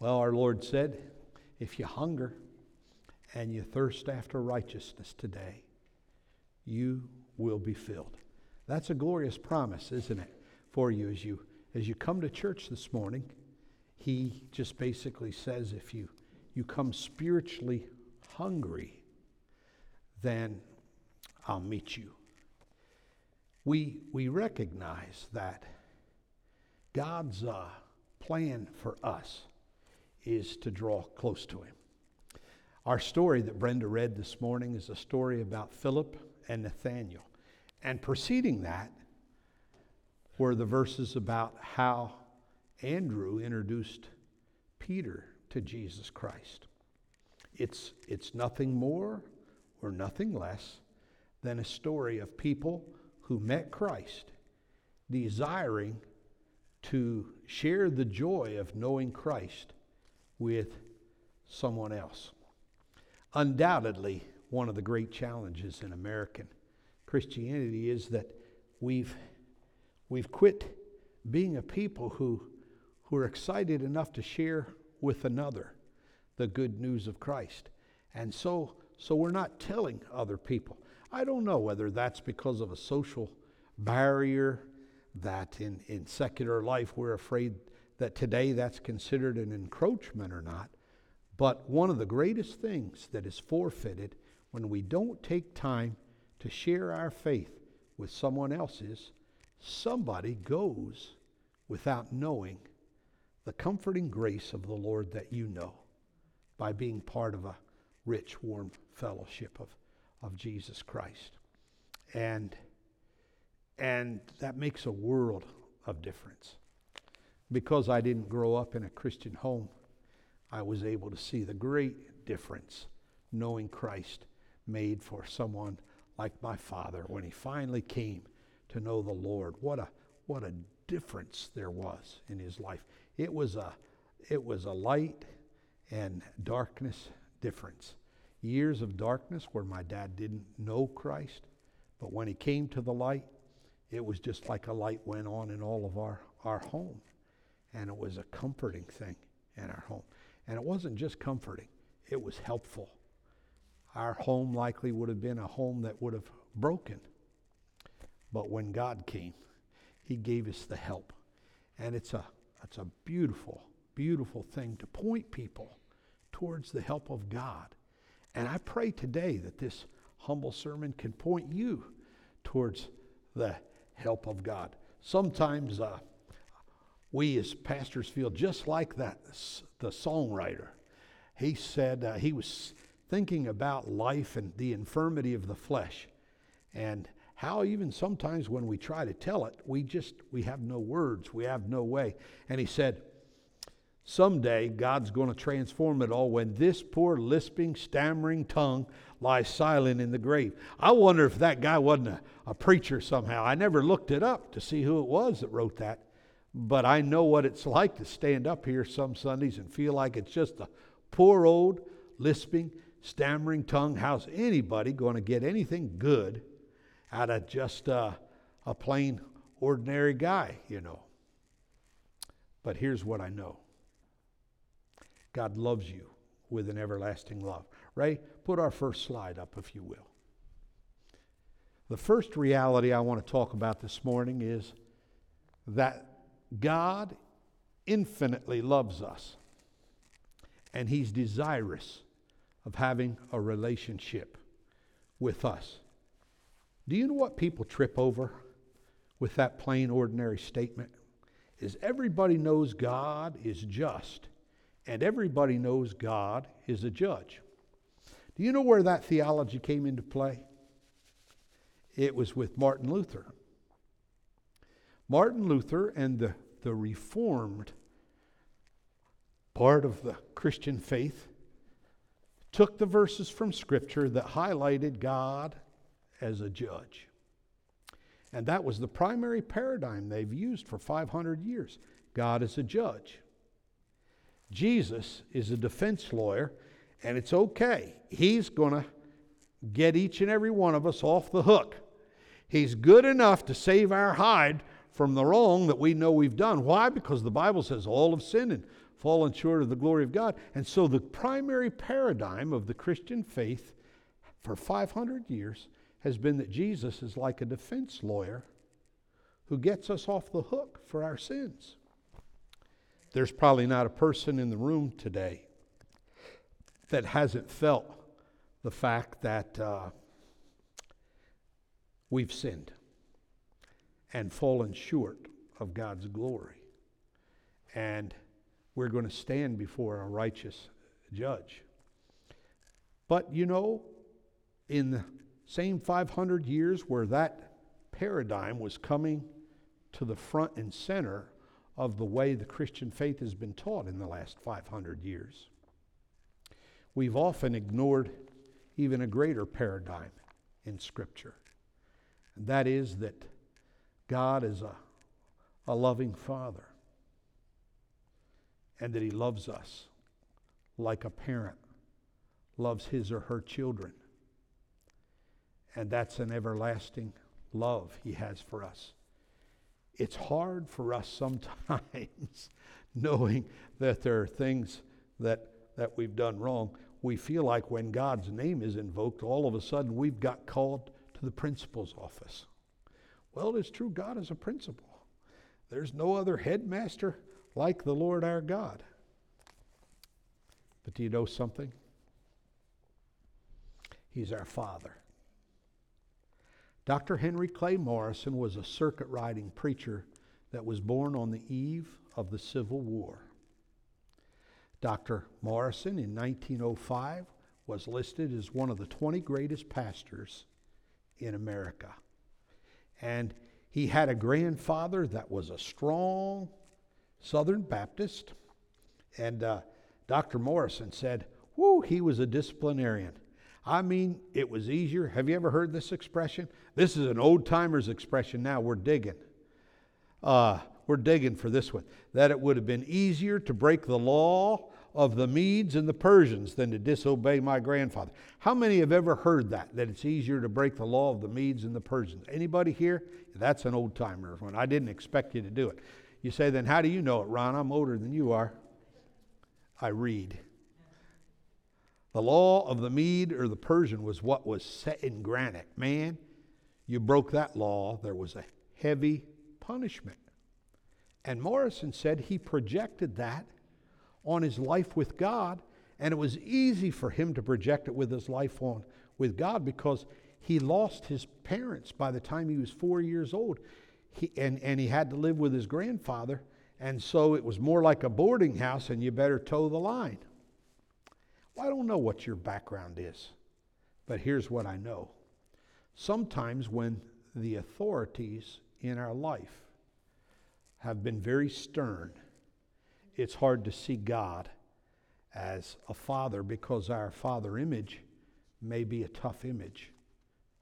Well, our Lord said, if you hunger and you thirst after righteousness today, you will be filled. That's a glorious promise, isn't it, for you as you as you come to church this morning. He just basically says if you you come spiritually hungry, then I'll meet you. We we recognize that God's uh, plan for us is to draw close to Him. Our story that Brenda read this morning is a story about Philip and Nathanael. And preceding that were the verses about how Andrew introduced Peter to Jesus Christ. It's, it's nothing more or nothing less than a story of people who met Christ, desiring to share the joy of knowing Christ with someone else. Undoubtedly, one of the great challenges in American Christianity is that we've, we've quit being a people who, who are excited enough to share with another the good news of Christ. And so, so we're not telling other people. I don't know whether that's because of a social barrier that in, in secular life we're afraid that today that's considered an encroachment or not. But one of the greatest things that is forfeited when we don't take time to share our faith with someone else's, somebody goes without knowing the comforting grace of the Lord that you know by being part of a rich, warm fellowship of, of Jesus Christ. And, and that makes a world of difference. Because I didn't grow up in a Christian home, I was able to see the great difference knowing Christ made for someone like my father when he finally came to know the Lord. What a what a difference there was in his life. It was a it was a light and darkness difference. Years of darkness where my dad didn't know Christ, but when he came to the light, it was just like a light went on in all of our, our home. And it was a comforting thing in our home. And it wasn't just comforting, it was helpful our home likely would have been a home that would have broken. But when God came, He gave us the help. And it's a, it's a beautiful, beautiful thing to point people towards the help of God. And I pray today that this humble sermon can point you towards the help of God. Sometimes uh, we as pastors feel just like that, the songwriter. He said uh, he was thinking about life and the infirmity of the flesh and how even sometimes when we try to tell it we just we have no words we have no way. And he said someday god's going to transform it all when this poor lisping stammering tongue lies silent in the grave. I wonder if that guy wasn't a, a preacher somehow. I never looked it up to see who it was that wrote that but i know what it's like to stand up here some sundays and feel like it's just a poor old lisping stammering tongue. How's anybody going to get anything good out of just uh, a plain, ordinary guy, you know? But here's what I know God loves you with an everlasting love. Ray, put our first slide up, if you will. The first reality I want to talk about this morning is that God infinitely loves us, and He's desirous of having a relationship with us. Do you know what people trip over with that plain, ordinary statement? Is everybody knows God is just, and everybody knows God is a judge. Do you know where that theology came into play? It was with Martin Luther. Martin Luther and the, the Reformed part of the Christian faith took the verses from Scripture that highlighted God as a judge. And that was the primary paradigm they've used for 500 years. God is a judge. Jesus is a defense lawyer, and it's okay. He's going to get each and every one of us off the hook. He's good enough to save our hide from the wrong that we know we've done. Why? Because the Bible says all have sinned and fallen short of the glory of God. And so the primary paradigm of the Christian faith for 500 years has been that Jesus is like a defense lawyer who gets us off the hook for our sins. There's probably not a person in the room today that hasn't felt the fact that uh, we've sinned and fallen short of God's glory. And we're going to stand before a righteous judge. But you know, in the same 500 years where that paradigm was coming to the front and center of the way the Christian faith has been taught in the last 500 years, we've often ignored even a greater paradigm in Scripture. And that is that God is a, a loving Father and that He loves us like a parent loves his or her children. And that's an everlasting love He has for us. It's hard for us sometimes knowing that there are things that, that we've done wrong. We feel like when God's name is invoked, all of a sudden we've got called to the principal's office. Well, it's true, God is a principal. There's no other headmaster like the Lord our God. But do you know something? He's our Father. Dr. Henry Clay Morrison was a circuit riding preacher that was born on the eve of the Civil War. Dr. Morrison in 1905 was listed as one of the 20 greatest pastors in America. And he had a grandfather that was a strong Southern Baptist. And uh, Dr. Morrison said, Whoo, he was a disciplinarian. I mean, it was easier. Have you ever heard this expression? This is an old timer's expression now. We're digging. Uh, we're digging for this one. That it would have been easier to break the law of the Medes and the Persians than to disobey my grandfather. How many have ever heard that? That it's easier to break the law of the Medes and the Persians? Anybody here? That's an old timer. I didn't expect you to do it. You say, then how do you know it, Ron? I'm older than you are. I read. The law of the Mede or the Persian was what was set in granite. Man, you broke that law, there was a heavy punishment. And Morrison said he projected that on his life with God, and it was easy for him to project it with his life on with God because he lost his parents by the time he was four years old. He, and, and he had to live with his grandfather, and so it was more like a boarding house, and you better toe the line. Well, I don't know what your background is, but here's what I know. Sometimes when the authorities in our life have been very stern, it's hard to see God as a father because our father image may be a tough image.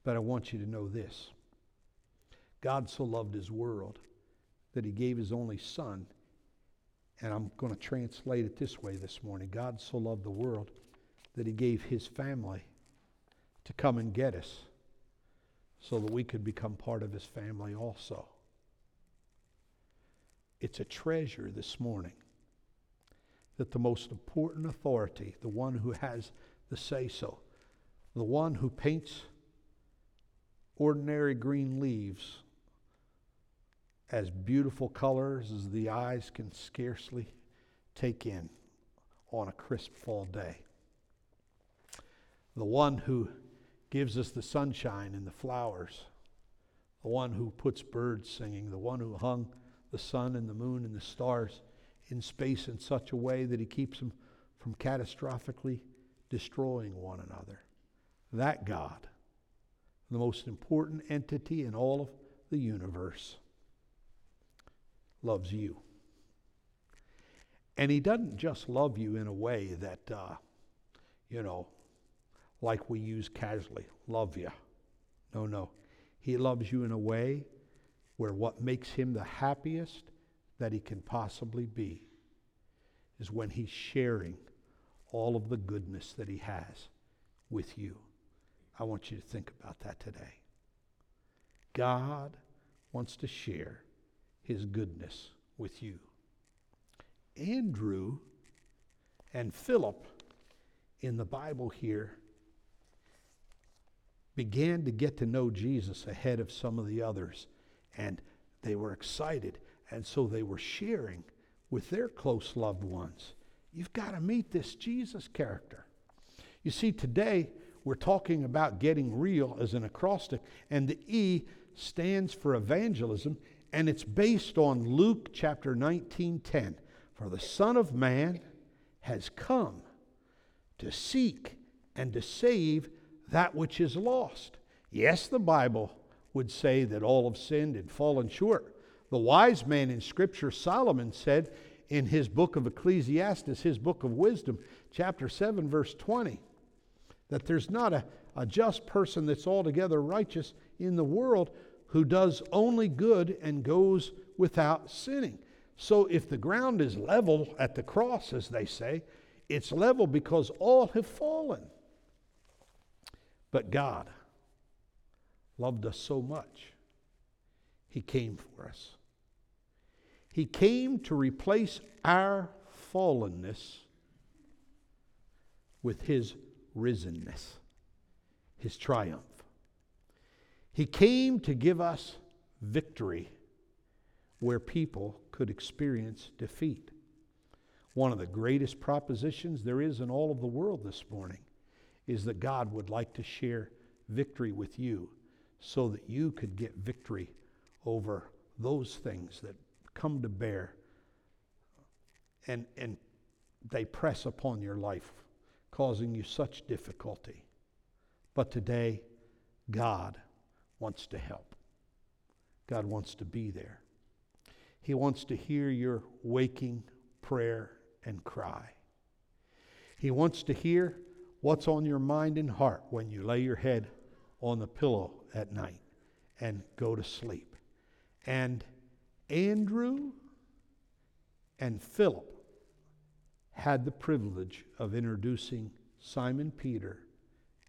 But I want you to know this God so loved his world that he gave his only son. And I'm going to translate it this way this morning God so loved the world that he gave his family to come and get us so that we could become part of his family also. It's a treasure this morning that the most important authority, the one who has the say so, the one who paints ordinary green leaves as beautiful colors as the eyes can scarcely take in on a crisp fall day. The one who gives us the sunshine and the flowers, the one who puts birds singing, the one who hung the sun and the moon and the stars in space in such a way that he keeps them from catastrophically destroying one another. That God, the most important entity in all of the universe, loves you. And he doesn't just love you in a way that, uh, you know, like we use casually love you. No, no. He loves you in a way where what makes him the happiest that he can possibly be is when he's sharing all of the goodness that he has with you. I want you to think about that today. God wants to share his goodness with you. Andrew and Philip in the Bible here began to get to know Jesus ahead of some of the others. And they were excited. And so they were sharing with their close loved ones. You've got to meet this Jesus character. You see, today we're talking about getting real as an acrostic, and the E stands for evangelism, and it's based on Luke chapter 19 10. For the Son of Man has come to seek and to save that which is lost. Yes, the Bible would say that all have sinned and fallen short. The wise man in Scripture, Solomon, said in his book of Ecclesiastes, his book of wisdom, chapter 7, verse 20, that there's not a, a just person that's altogether righteous in the world who does only good and goes without sinning. So if the ground is level at the cross, as they say, it's level because all have fallen. But God loved us so much, He came for us. He came to replace our fallenness with His risenness, His triumph. He came to give us victory where people could experience defeat. One of the greatest propositions there is in all of the world this morning is that God would like to share victory with you so that you could get victory over those things that come to bear and, and they press upon your life, causing you such difficulty. But today, God wants to help. God wants to be there. He wants to hear your waking prayer and cry. He wants to hear what's on your mind and heart when you lay your head on the pillow at night and go to sleep. And Andrew and Philip had the privilege of introducing Simon Peter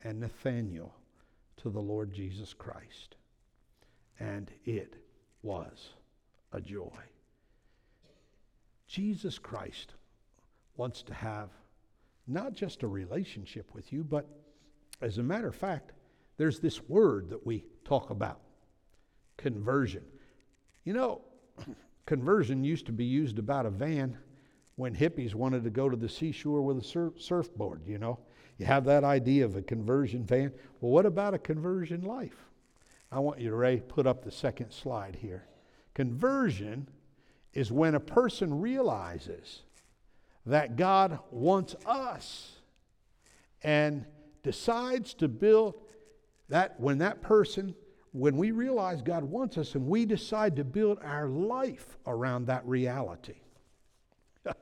and Nathanael to the Lord Jesus Christ. And it was a joy. Jesus Christ wants to have not just a relationship with you, but as a matter of fact, there's this word that we talk about conversion. You know, conversion used to be used about a van when hippies wanted to go to the seashore with a surf, surfboard, you know. You have that idea of a conversion van. Well, what about a conversion life? I want you to Ray, put up the second slide here. Conversion is when a person realizes that God wants us and decides to build that when that person when we realize God wants us and we decide to build our life around that reality.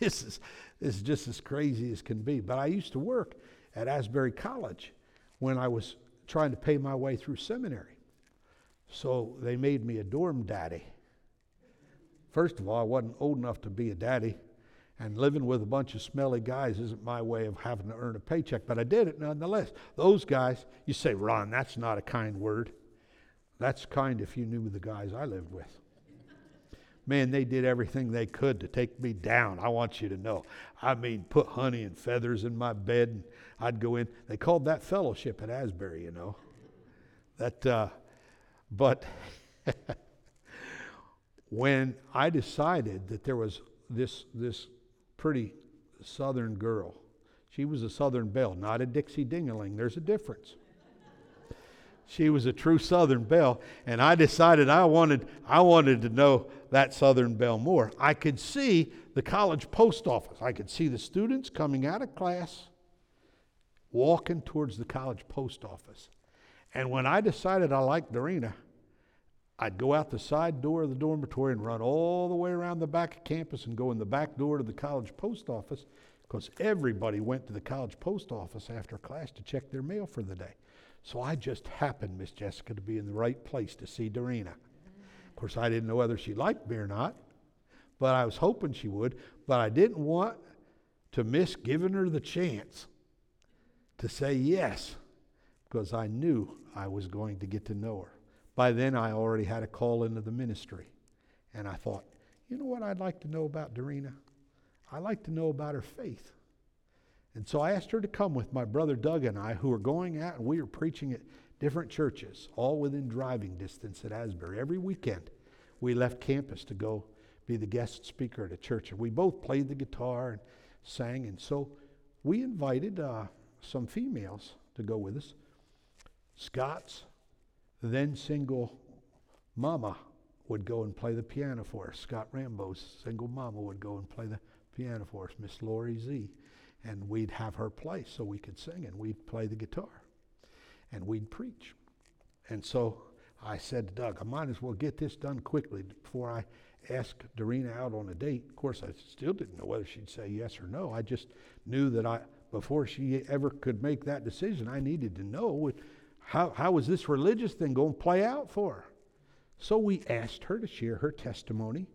this is this is just as crazy as can be. But I used to work at Asbury College when I was trying to pay my way through seminary. So they made me a dorm daddy. First of all, I wasn't old enough to be a daddy. And living with a bunch of smelly guys isn't my way of having to earn a paycheck, but I did it nonetheless. Those guys, you say, Ron, that's not a kind word. That's kind if you knew the guys I lived with. Man, they did everything they could to take me down. I want you to know. I mean, put honey and feathers in my bed, and I'd go in. They called that fellowship at Asbury, you know. That, uh, but when I decided that there was this this pretty southern girl. She was a southern belle, not a Dixie Dingaling. There's a difference. She was a true southern belle, and I decided I wanted, I wanted to know that southern belle more. I could see the college post office. I could see the students coming out of class walking towards the college post office. And when I decided I liked Dorena, I'd go out the side door of the dormitory and run all the way around the back of campus and go in the back door to the college post office because everybody went to the college post office after class to check their mail for the day. So I just happened, Miss Jessica, to be in the right place to see Dorena. Of course, I didn't know whether she liked me or not, but I was hoping she would. But I didn't want to miss giving her the chance to say yes because I knew I was going to get to know her. By then, I already had a call into the ministry. And I thought, you know what I'd like to know about Dorena? I'd like to know about her faith. And so I asked her to come with my brother Doug and I, who were going out and we were preaching at different churches, all within driving distance at Asbury. Every weekend, we left campus to go be the guest speaker at a church. And we both played the guitar and sang. And so we invited uh, some females to go with us. Scott's then single mama would go and play the piano for us. Scott Rambo's single mama would go and play the piano for us, Miss Lori Z. And we'd have her play so we could sing, and we'd play the guitar, and we'd preach. And so I said to Doug, I might as well get this done quickly before I ask Dorena out on a date. Of course, I still didn't know whether she'd say yes or no. I just knew that I, before she ever could make that decision, I needed to know how, how was this religious thing going to play out for her. So we asked her to share her testimony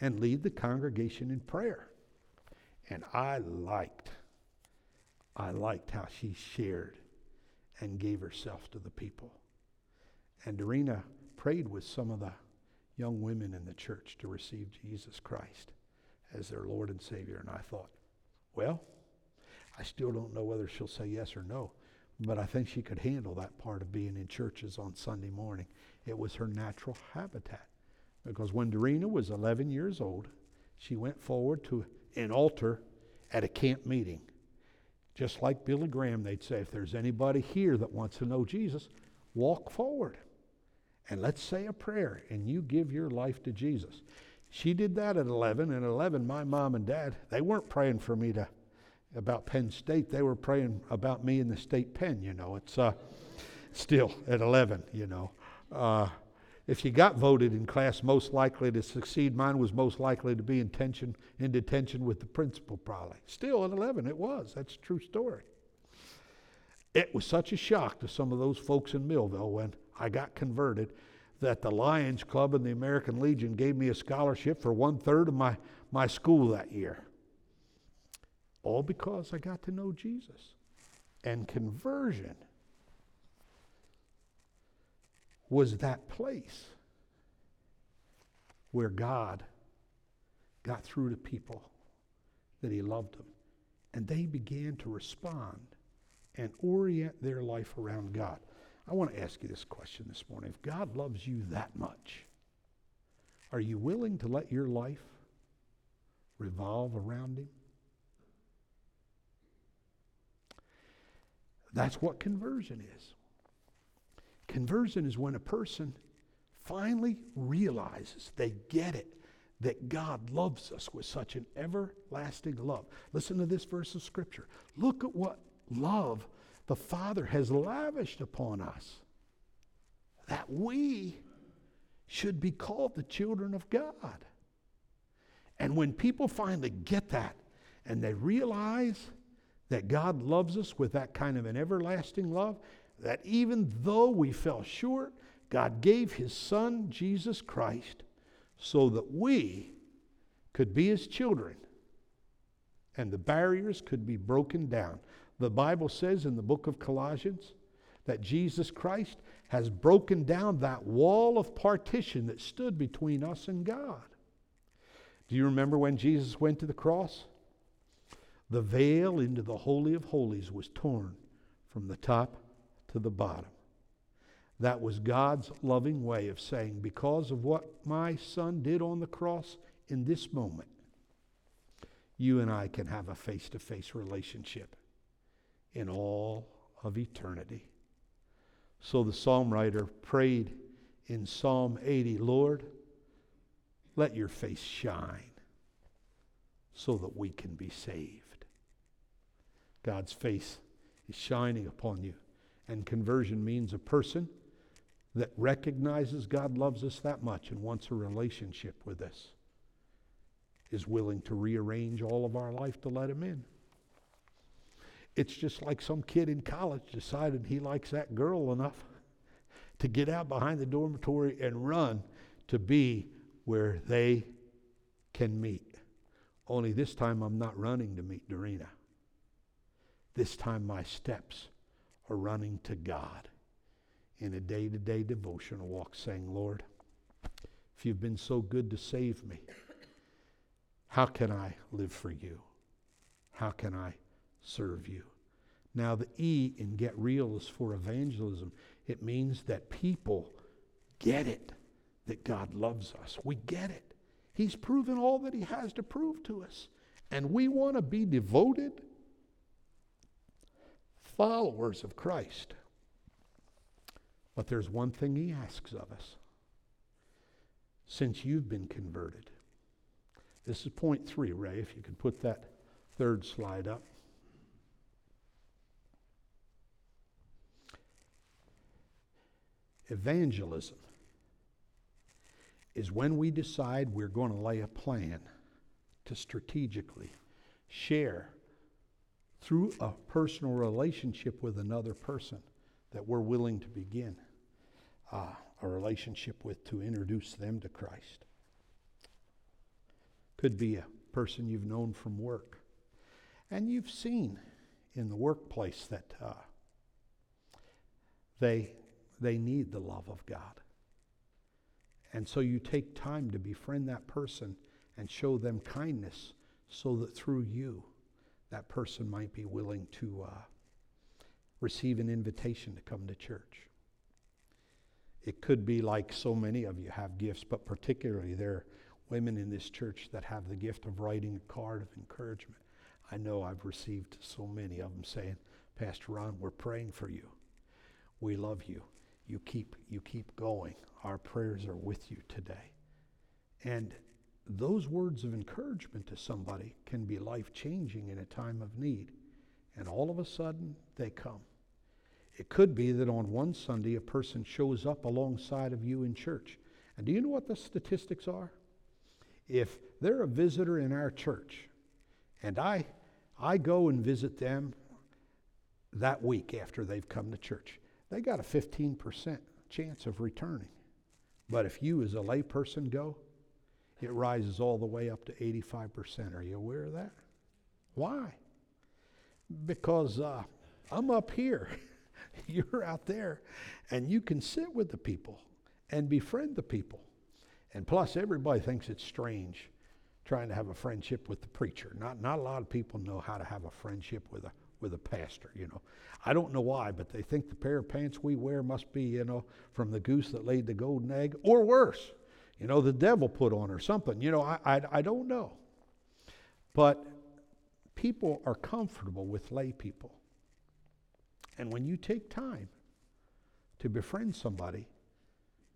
and lead the congregation in prayer. And I liked, I liked how she shared and gave herself to the people. And Dorena prayed with some of the young women in the church to receive Jesus Christ as their Lord and Savior. And I thought, well, I still don't know whether she'll say yes or no, but I think she could handle that part of being in churches on Sunday morning. It was her natural habitat. Because when Dorena was 11 years old, she went forward to an altar at a camp meeting. Just like Billy Graham, they'd say, if there's anybody here that wants to know Jesus, walk forward and let's say a prayer and you give your life to Jesus. She did that at 11. And at 11, my mom and dad, they weren't praying for me to about Penn State. They were praying about me in the state pen, you know. It's uh, still at 11, you know. Uh, if you got voted in class most likely to succeed, mine was most likely to be in, tension, in detention with the principal, probably. Still at 11, it was. That's a true story. It was such a shock to some of those folks in Millville when I got converted that the Lions Club and the American Legion gave me a scholarship for one third of my, my school that year. All because I got to know Jesus. And conversion was that place where God got through to people that He loved them. And they began to respond and orient their life around God. I want to ask you this question this morning. If God loves you that much, are you willing to let your life revolve around Him? That's what conversion is. Conversion is when a person finally realizes, they get it, that God loves us with such an everlasting love. Listen to this verse of Scripture. Look at what love the Father has lavished upon us that we should be called the children of God. And when people finally get that and they realize that God loves us with that kind of an everlasting love, that even though we fell short, God gave His Son, Jesus Christ, so that we could be His children and the barriers could be broken down. The Bible says in the book of Colossians that Jesus Christ has broken down that wall of partition that stood between us and God. Do you remember when Jesus went to the cross? The veil into the Holy of Holies was torn from the top to the bottom. That was God's loving way of saying, because of what my son did on the cross in this moment, you and I can have a face to face relationship in all of eternity. So the psalm writer prayed in Psalm 80 Lord, let your face shine so that we can be saved. God's face is shining upon you. And conversion means a person that recognizes God loves us that much and wants a relationship with us is willing to rearrange all of our life to let him in. It's just like some kid in college decided he likes that girl enough to get out behind the dormitory and run to be where they can meet. Only this time I'm not running to meet Dorena. This time my steps are running to God in a day to day devotional walk, saying, Lord, if you've been so good to save me, How can I live for you? How can I serve you? Now, the E in get real is for evangelism. It means that people get it that God loves us. We get it. He's proven all that He has to prove to us. And we want to be devoted followers of Christ. But there's one thing He asks of us since you've been converted. This is point three, Ray, if you could put that third slide up. Evangelism is when we decide we're going to lay a plan to strategically share through a personal relationship with another person that we're willing to begin uh, a relationship with to introduce them to Christ. Could be a person you've known from work. And you've seen in the workplace that uh, they, they need the love of God. And so you take time to befriend that person and show them kindness so that through you, that person might be willing to uh, receive an invitation to come to church. It could be like so many of you have gifts, but particularly there are women in this church that have the gift of writing a card of encouragement. I know I've received so many of them saying, Pastor Ron, we're praying for you. We love you. You keep, you keep going. Our prayers are with you today. And those words of encouragement to somebody can be life changing in a time of need. And all of a sudden, they come. It could be that on one Sunday, a person shows up alongside of you in church. And do you know what the statistics are? If they're a visitor in our church, and I, I go and visit them that week after they've come to church, they got a 15% chance of returning. But if you, as a layperson, go, it rises all the way up to 85%. Are you aware of that? Why? Because uh, I'm up here, you're out there, and you can sit with the people and befriend the people. And plus, everybody thinks it's strange trying to have a friendship with the preacher. Not, not a lot of people know how to have a friendship with a, with a pastor, you know. I don't know why, but they think the pair of pants we wear must be, you know, from the goose that laid the golden egg, or worse, you know, the devil put on or something. You know, I, I, I don't know. But people are comfortable with lay people. And when you take time to befriend somebody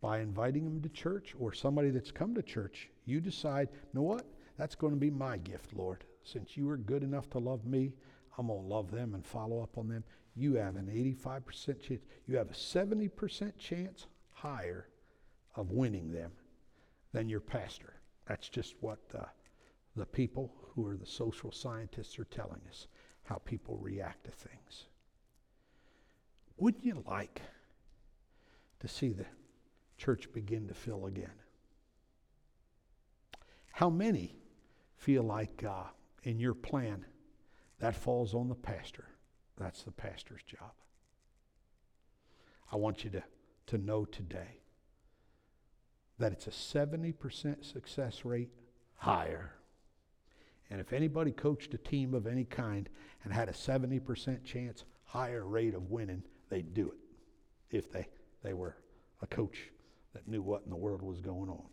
by inviting them to church or somebody that's come to church, you decide, you know what? That's going to be my gift, Lord. Since you are good enough to love me, I'm going to love them and follow up on them you have an 85% chance, you have a 70% chance higher of winning them than your pastor. That's just what uh, the people who are the social scientists are telling us, how people react to things. Wouldn't you like to see the church begin to fill again? How many feel like uh, in your plan that falls on the pastor? That's the pastor's job. I want you to, to know today that it's a 70% success rate higher. And if anybody coached a team of any kind and had a 70% chance higher rate of winning, they'd do it if they, they were a coach that knew what in the world was going on.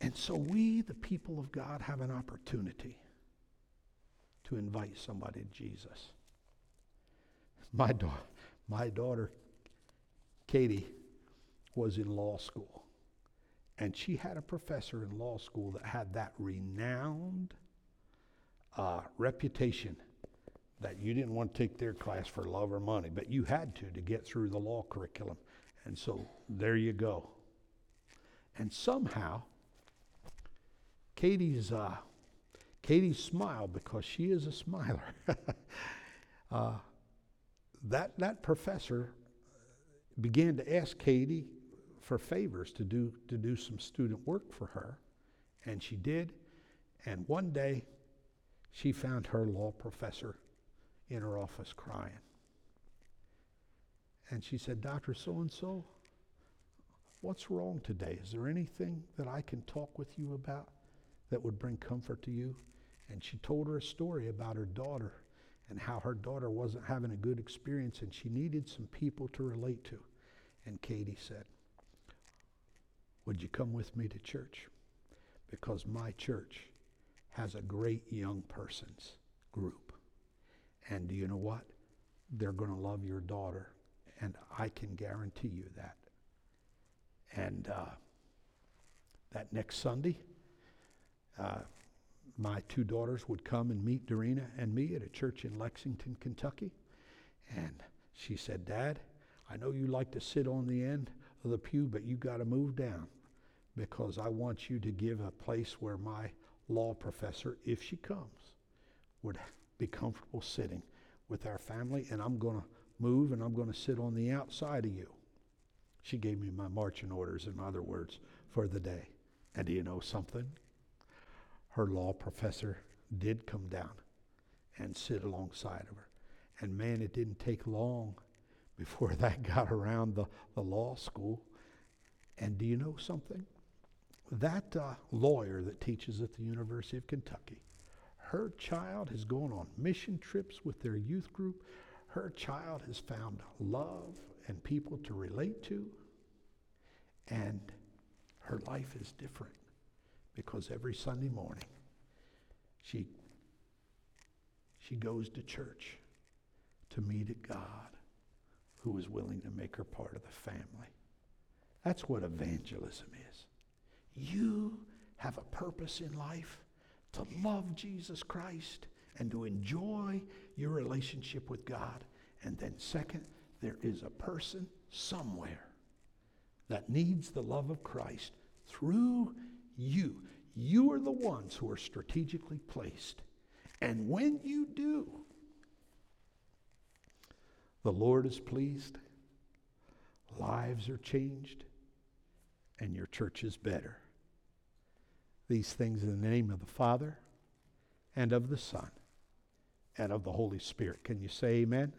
And so we, the people of God, have an opportunity to invite somebody to Jesus. My, da- my daughter, Katie, was in law school. And she had a professor in law school that had that renowned uh, reputation that you didn't want to take their class for love or money, but you had to to get through the law curriculum. And so there you go. And somehow, Katie's uh, Katie smiled because she is a smiler. uh, that, that professor began to ask Katie for favors to do, to do some student work for her, and she did. And one day, she found her law professor in her office crying. And she said, Dr. So and so, What's wrong today? Is there anything that I can talk with you about that would bring comfort to you? And she told her a story about her daughter and how her daughter wasn't having a good experience and she needed some people to relate to. And Katie said, Would you come with me to church? Because my church has a great young person's group. And do you know what? They're going to love your daughter. And I can guarantee you that. And uh, that next Sunday, uh, my two daughters would come and meet Dorina and me at a church in Lexington, Kentucky. And she said, Dad, I know you like to sit on the end the pew, but you got to move down because I want you to give a place where my law professor, if she comes, would be comfortable sitting with our family, and I'm going to move and I'm going to sit on the outside of you. She gave me my marching orders, in other words, for the day. And do you know something? Her law professor did come down and sit alongside of her. And man, it didn't take long before that got around the, the law school. And do you know something? That uh, lawyer that teaches at the University of Kentucky, her child has gone on mission trips with their youth group. Her child has found love and people to relate to. And her life is different because every Sunday morning she, she goes to church to meet God who is willing to make her part of the family. That's what evangelism is. You have a purpose in life to love Jesus Christ and to enjoy your relationship with God. And then, second, there is a person somewhere that needs the love of Christ through you. You are the ones who are strategically placed. And when you do, the Lord is pleased, lives are changed, and your church is better. These things in the name of the Father, and of the Son, and of the Holy Spirit. Can you say amen?